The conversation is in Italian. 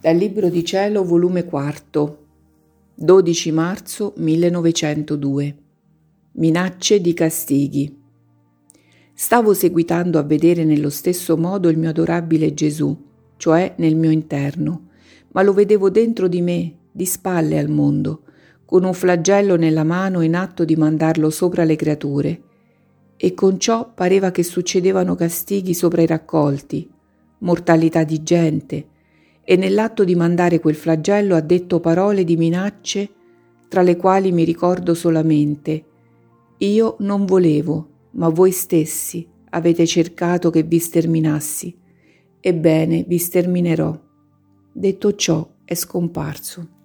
Dal Libro di Cielo, volume 4, 12 marzo 1902. Minacce di castighi. Stavo seguitando a vedere nello stesso modo il mio adorabile Gesù, cioè nel mio interno, ma lo vedevo dentro di me, di spalle al mondo, con un flagello nella mano in atto di mandarlo sopra le creature, e con ciò pareva che succedevano castighi sopra i raccolti, mortalità di gente, e nell'atto di mandare quel flagello ha detto parole di minacce tra le quali mi ricordo solamente io non volevo, ma voi stessi avete cercato che vi sterminassi. Ebbene, vi sterminerò. Detto ciò, è scomparso.